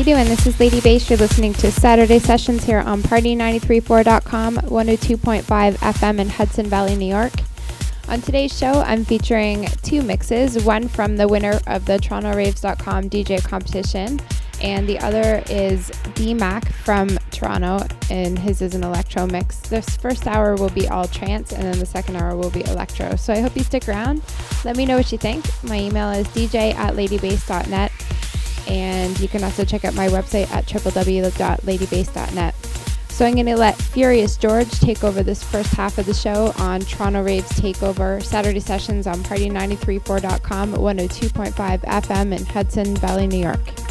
you doing? This is Lady Bass. You're listening to Saturday Sessions here on Party934.com, 102.5 FM in Hudson Valley, New York. On today's show, I'm featuring two mixes, one from the winner of the TorontoRaves.com DJ competition, and the other is DmaC from Toronto, and his is an electro mix. This first hour will be all trance, and then the second hour will be electro. So I hope you stick around. Let me know what you think. My email is dj at ladybass.net, and you can also check out my website at www.ladybass.net. So I'm going to let Furious George take over this first half of the show on Toronto Raves Takeover Saturday sessions on Party934.com, 102.5 FM in Hudson Valley, New York.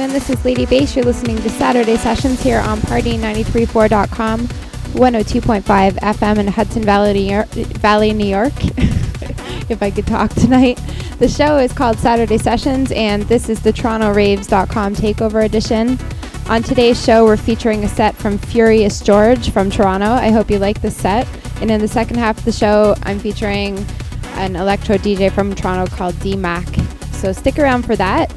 Doing? This is Lady Bass. You're listening to Saturday Sessions here on Party934.com, 102.5 FM in Hudson Valley, New York. Valley, New York. if I could talk tonight. The show is called Saturday Sessions, and this is the TorontoRaves.com Takeover Edition. On today's show, we're featuring a set from Furious George from Toronto. I hope you like this set. And in the second half of the show, I'm featuring an electro DJ from Toronto called DmaC. So stick around for that.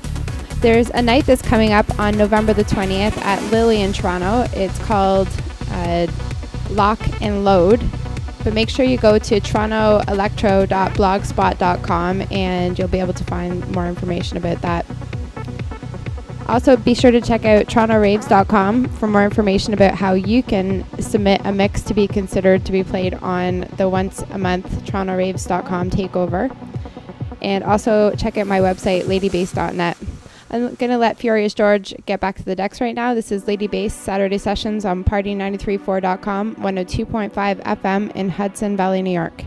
There's a night that's coming up on November the 20th at Lily in Toronto. It's called uh, Lock and Load. But make sure you go to torontoelectro.blogspot.com and you'll be able to find more information about that. Also, be sure to check out torontoraves.com for more information about how you can submit a mix to be considered to be played on the once a month torontoraves.com takeover. And also check out my website, ladybass.net. I'm going to let Furious George get back to the decks right now. This is Lady Bass Saturday Sessions on Party934.com, 102.5 FM in Hudson Valley, New York.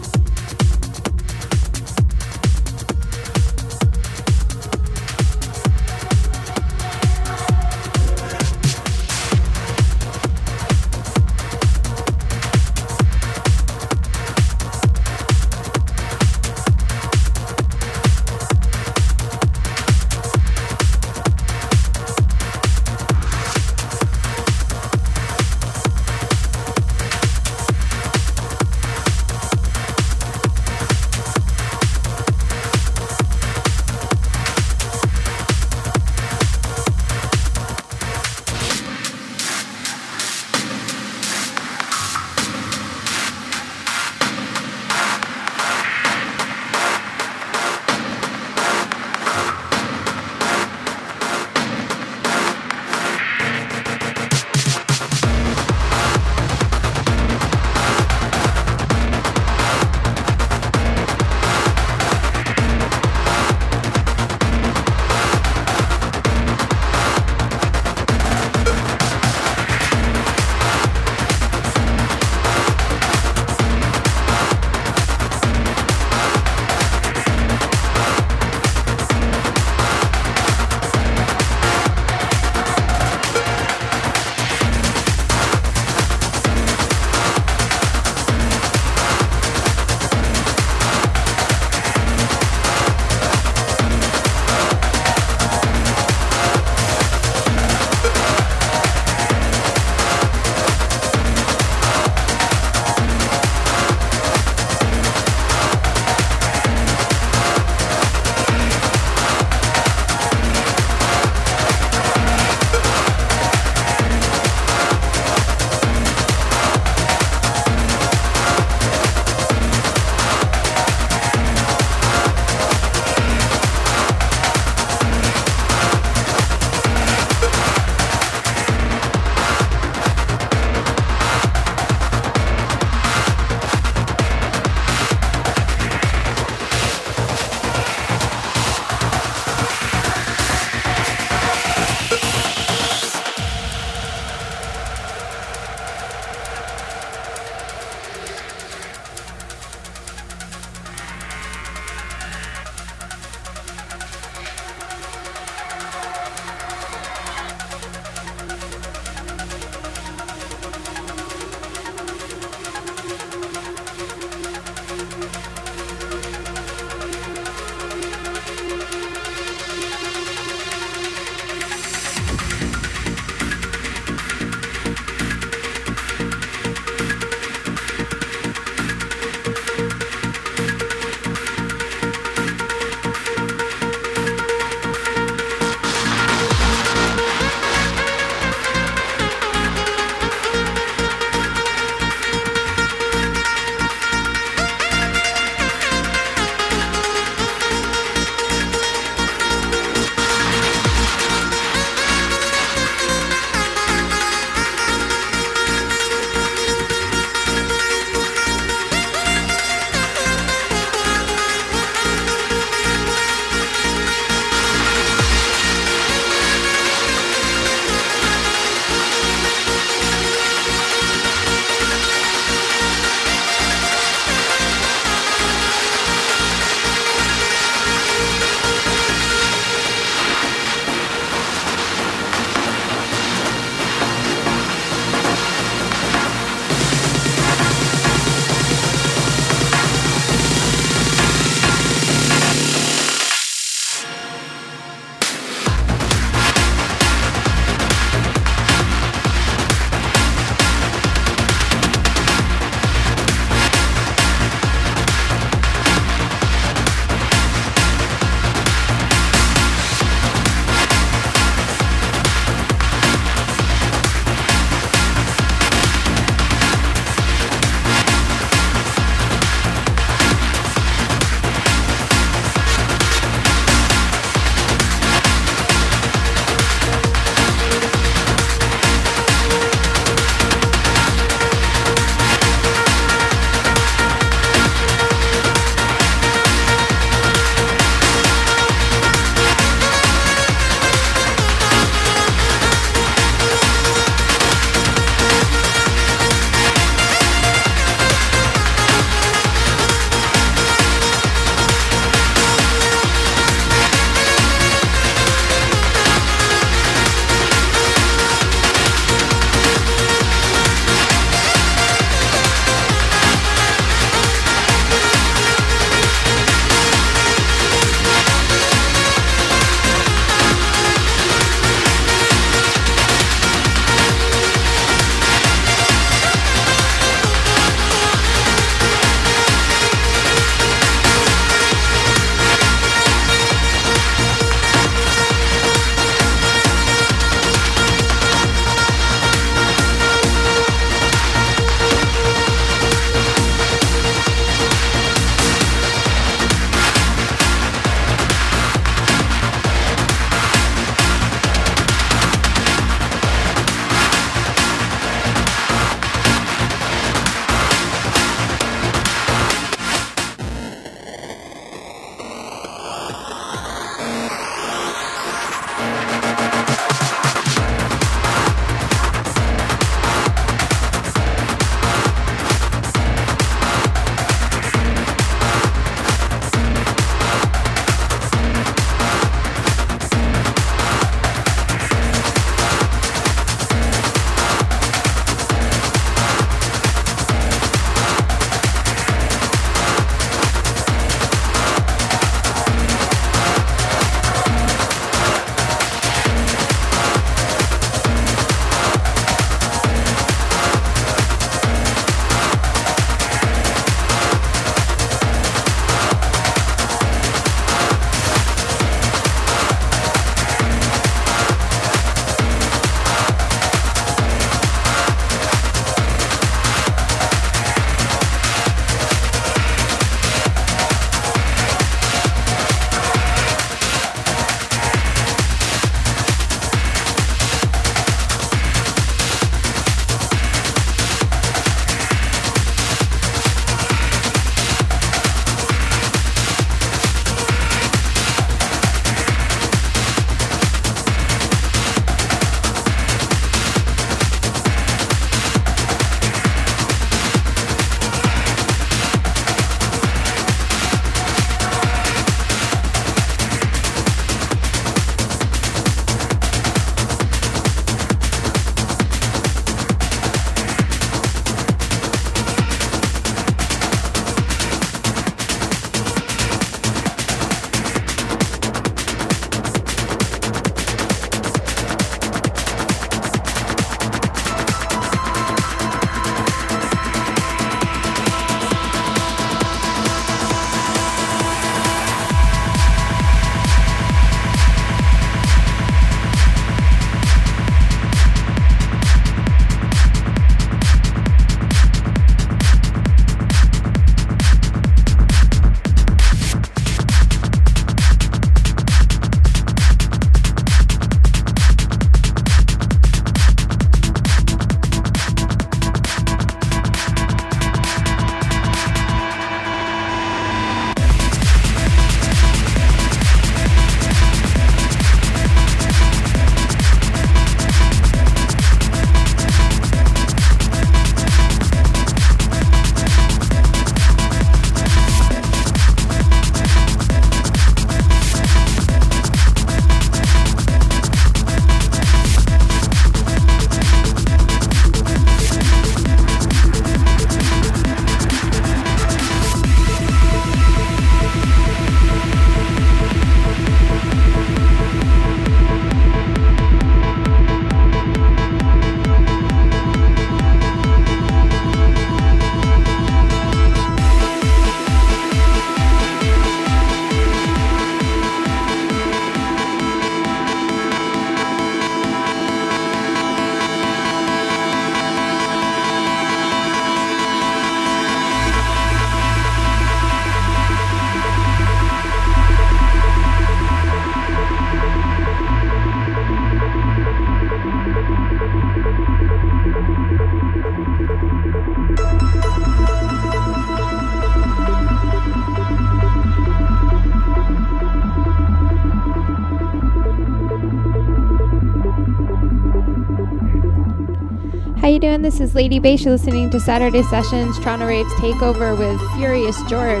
You doing? This is Lady Bass. You're listening to Saturday Sessions Toronto Raves Takeover with Furious George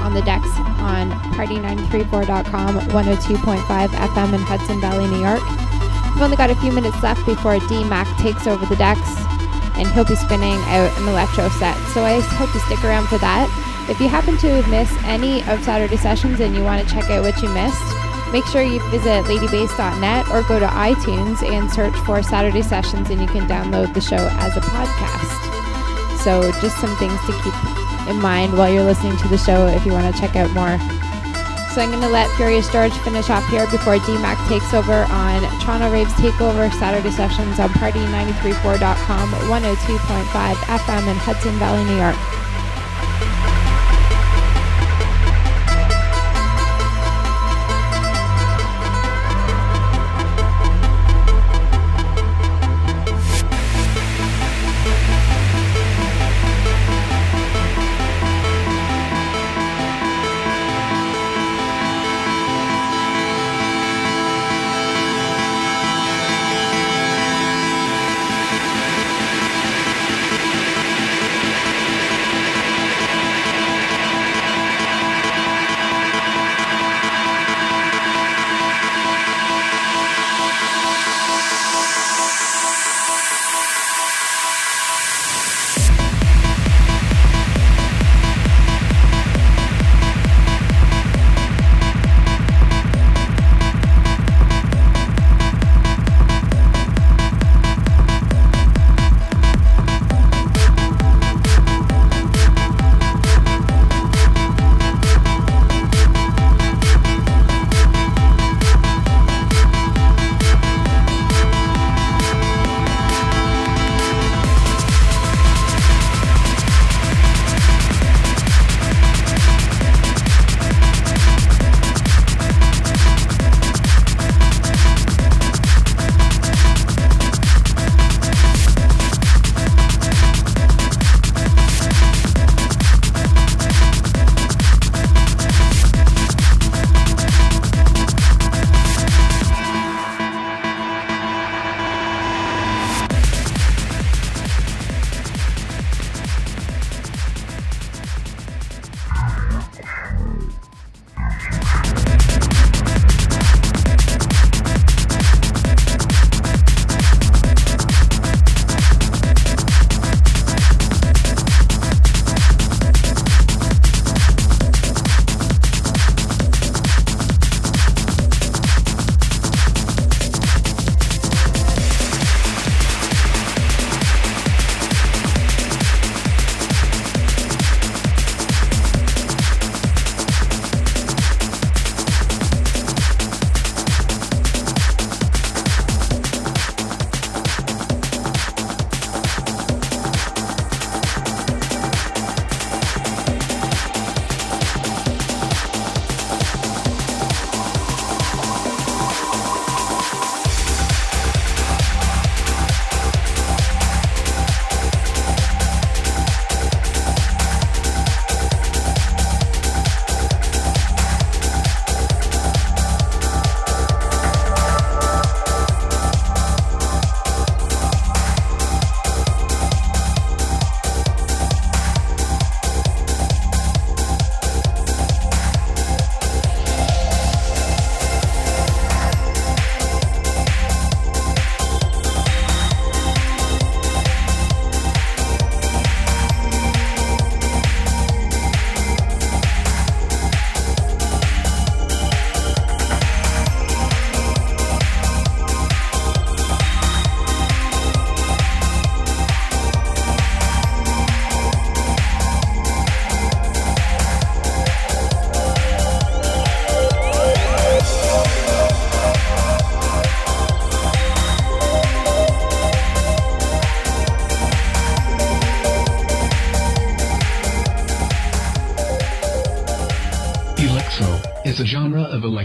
on the decks on Party934.com, 102.5 FM in Hudson Valley, New York. We've only got a few minutes left before DmaC takes over the decks, and he'll be spinning out an electro set. So I hope you stick around for that. If you happen to miss any of Saturday Sessions and you want to check out what you missed, Make sure you visit ladybass.net or go to iTunes and search for Saturday Sessions, and you can download the show as a podcast. So, just some things to keep in mind while you're listening to the show if you want to check out more. So, I'm going to let Furious George finish off here before DmaC takes over on Toronto Raves Takeover Saturday Sessions on Party934.com, 102.5 FM in Hudson Valley, New York.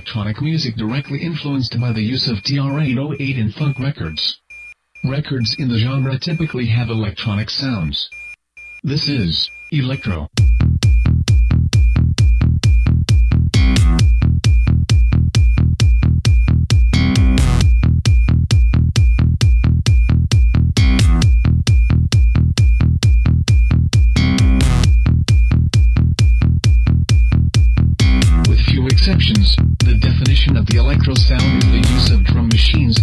Electronic music directly influenced by the use of TR-808 in funk records. Records in the genre typically have electronic sounds. This is Electro. sound with the use of drum machines.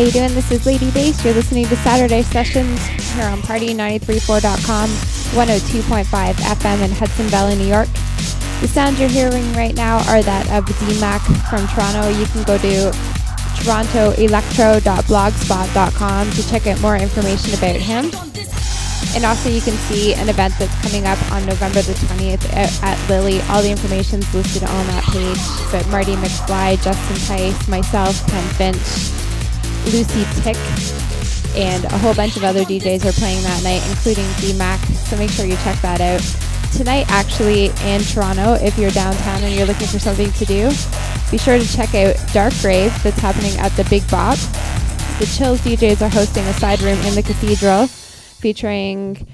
You doing? This is Lady Bass. You're listening to Saturday Sessions here on Party934.com, 102.5 FM in Hudson Valley, New York. The sounds you're hearing right now are that of DmaC from Toronto. You can go to torontoelectro.blogspot.com to check out more information about him. And also, you can see an event that's coming up on November the 20th at, Lily. All the information is listed on that page. But Marty McFly, Justin Tice, myself, Ken Finch, Lucy Tick, and a whole bunch of other DJs are playing that night, including DmaC. So make sure you check that out. Tonight, actually, in Toronto, if you're downtown and you're looking for something to do, be sure to check out Dark Grave that's happening at the Big Bop. The Chills DJs are hosting a side room in the cathedral featuring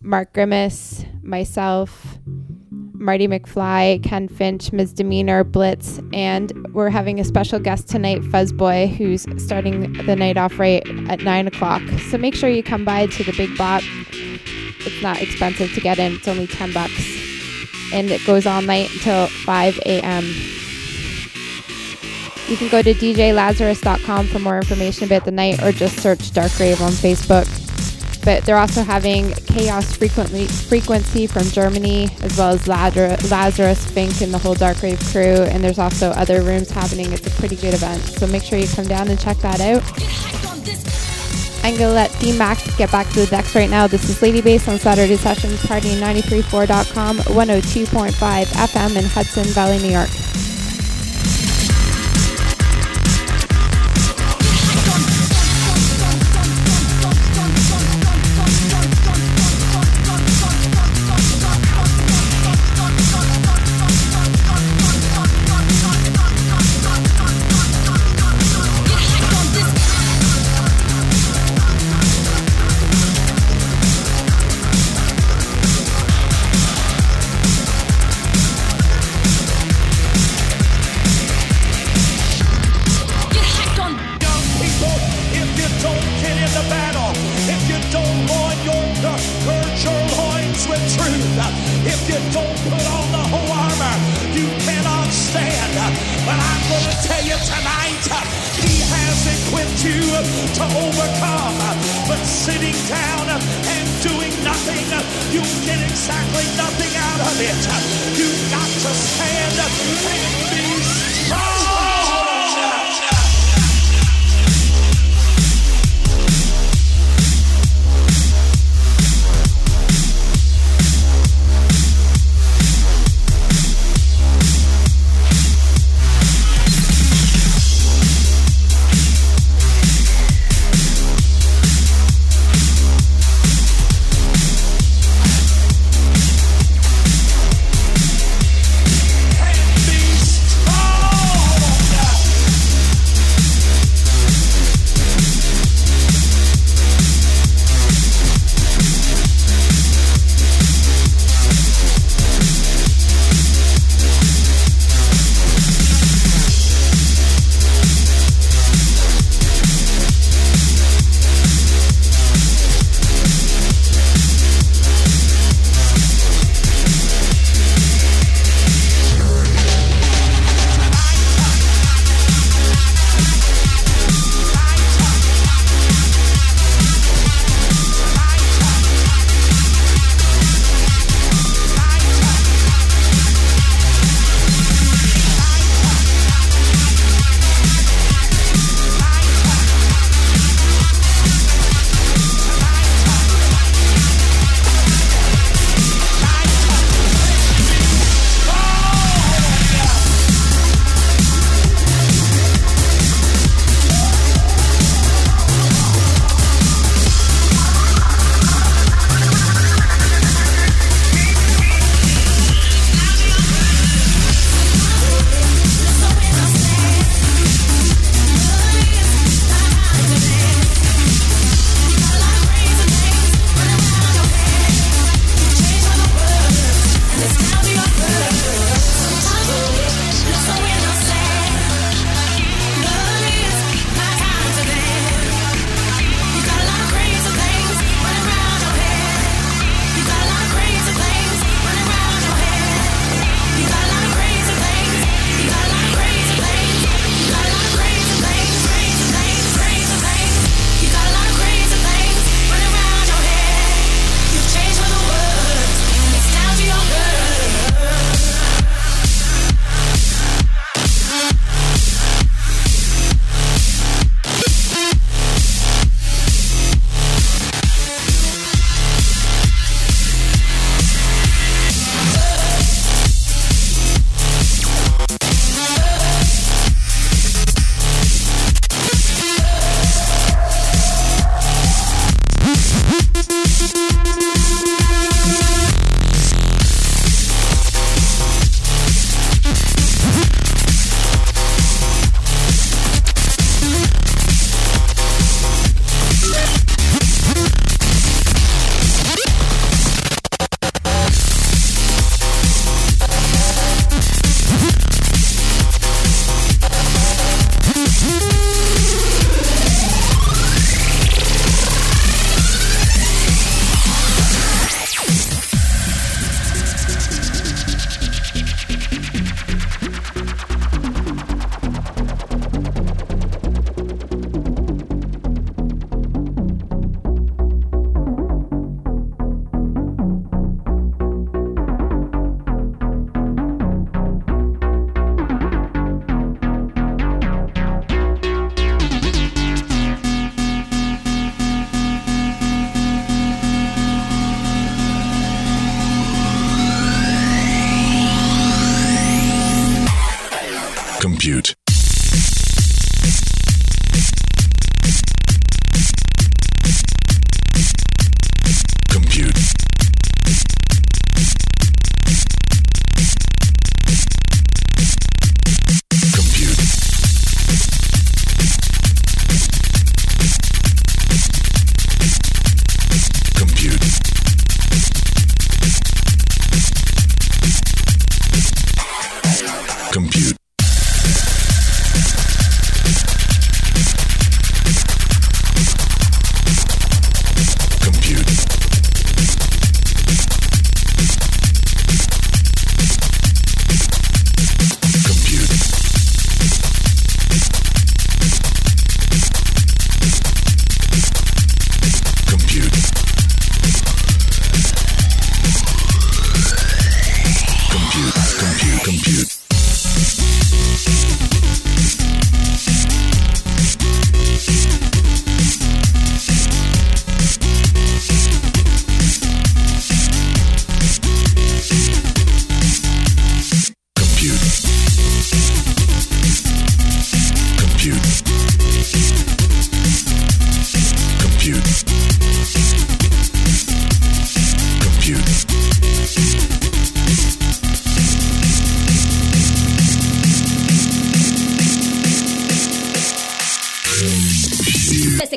Mark Grimace, myself, Marty McFly, Ken Finch, Misdemeanor, Blitz, and we're having a special guest tonight, Fuzzboy, who's starting the night off right at 9 o'clock. So make sure you come by to the Big Bop. It's not expensive to get in, it's only 10 bucks. And it goes all night until 5 a.m. You can go to djlazarus.com for more information about the night or just search Dark Grave on Facebook but they're also having Chaos Frequency from Germany, as well as Lazarus, Fink, and the whole Dark Grave crew. And there's also other rooms happening. It's a pretty good event. So make sure you come down and check that out. I'm to let D Max get back to the decks right now. This is Lady Bass on Saturday Sessions, party934.com, 102.5 FM in Hudson Valley, New York.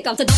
out the door.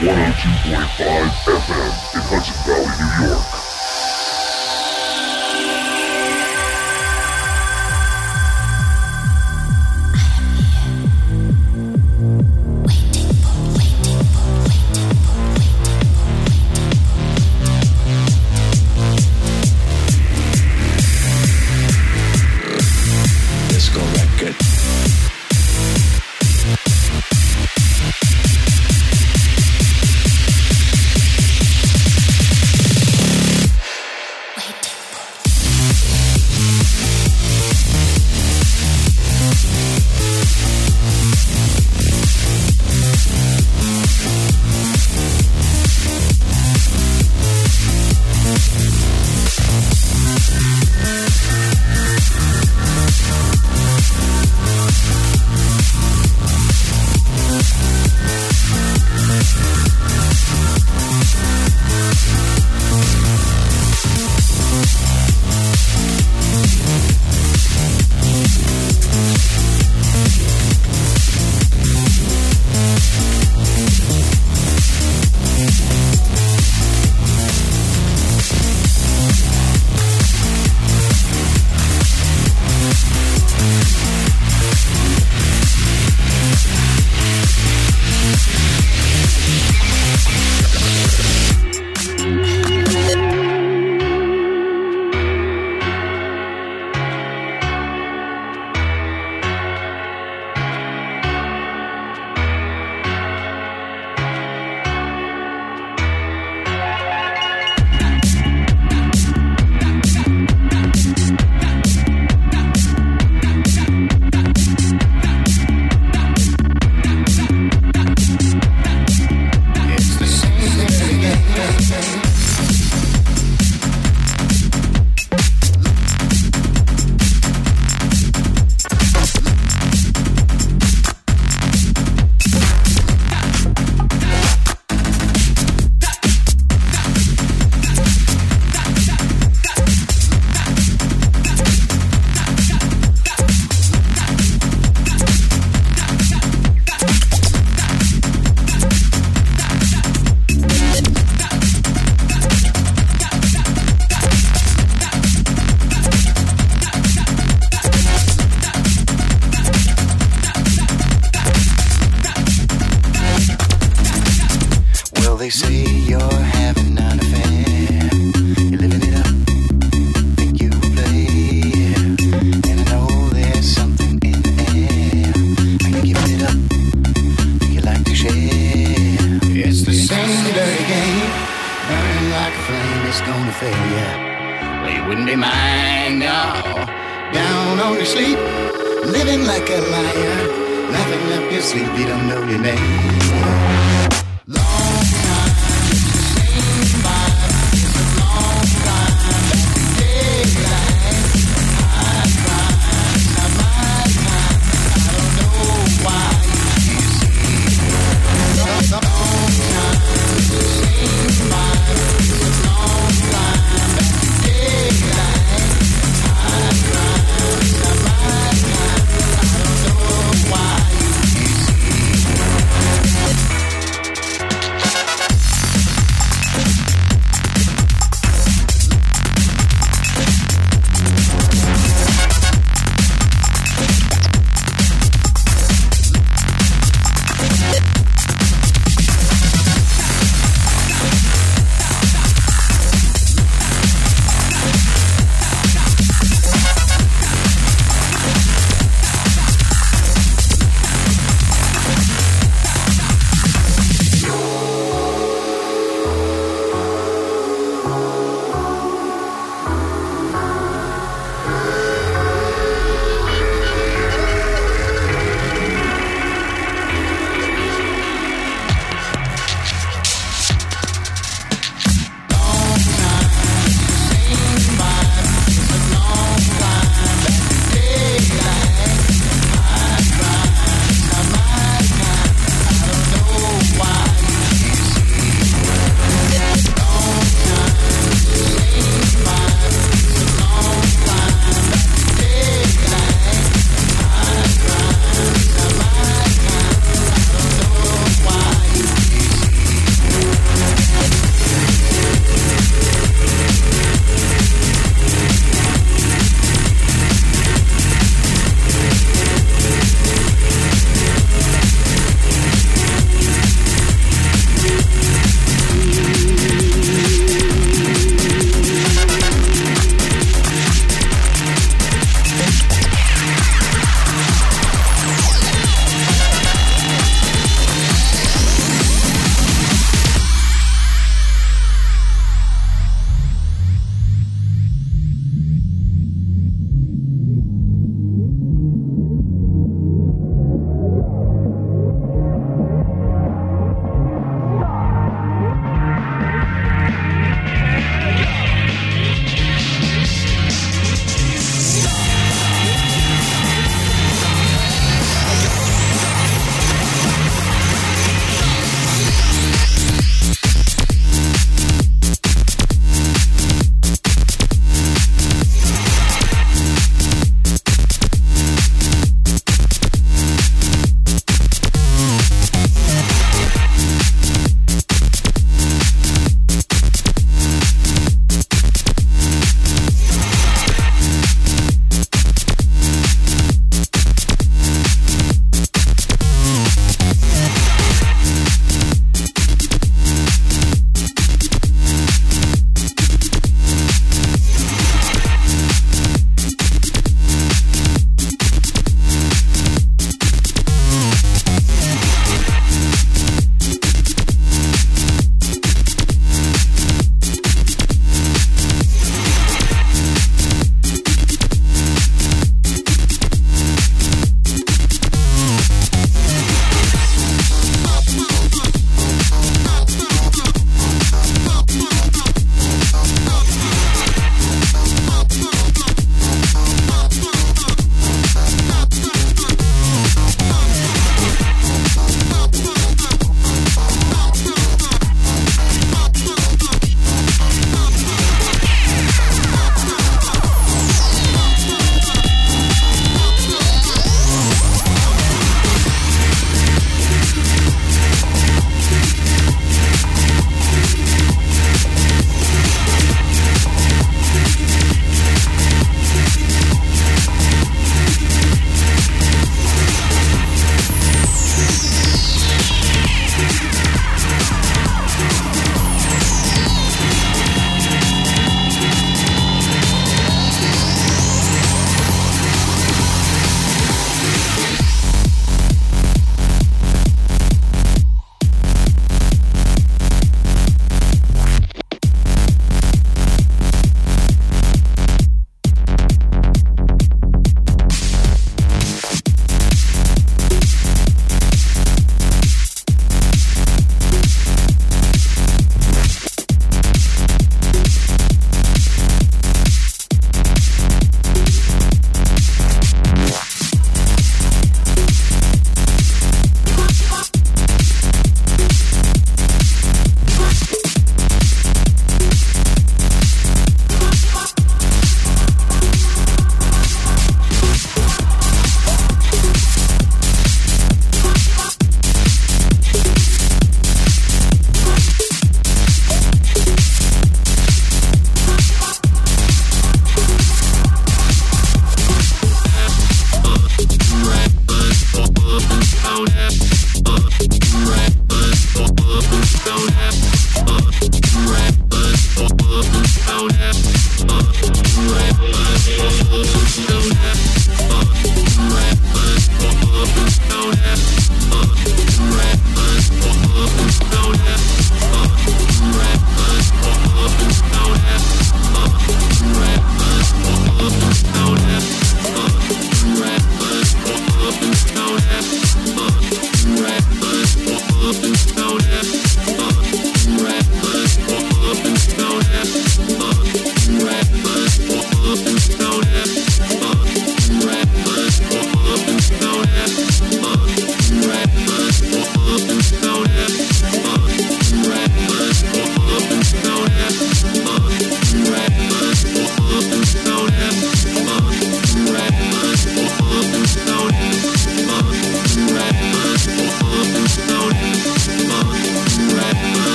102.5 FM in Hudson Valley, New York.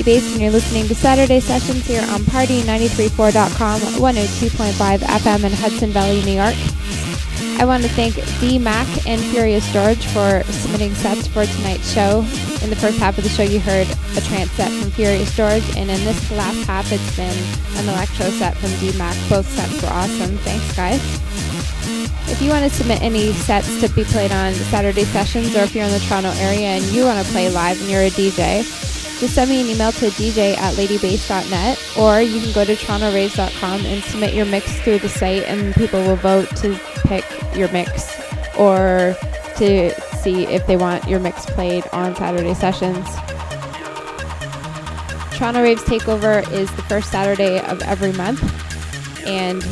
Lady Bass, and you're listening to Saturday Sessions here on Party934.com, 102.5 FM in Hudson Valley, New York. I want to thank DmaC and Furious George for submitting sets for tonight's show. In the first half of the show, you heard a trance set from Furious George, and in this last half, it's been an electro set from DmaC. Both sets were awesome. Thanks, guys. If you want to submit any sets to be played on Saturday sessions, or if you're in the Toronto area and you want to play live and you're a DJ, just send me an email to dj at ladybass.net or you can go to torontoraves.com and submit your mix through the site and people will vote to pick your mix or to see if they want your mix played on Saturday sessions. Toronto Raves Takeover is the first Saturday of every month and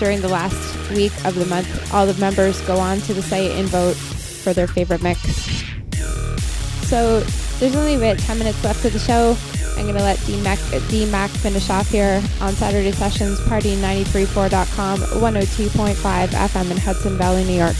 during the last week of the month all the members go on to the site and vote for their favorite mix. So there's only about 10 minutes left of the show. I'm going to let DmaC, DmaC finish off here on Saturday Sessions, party934.com, 102.5 FM in Hudson Valley, New York.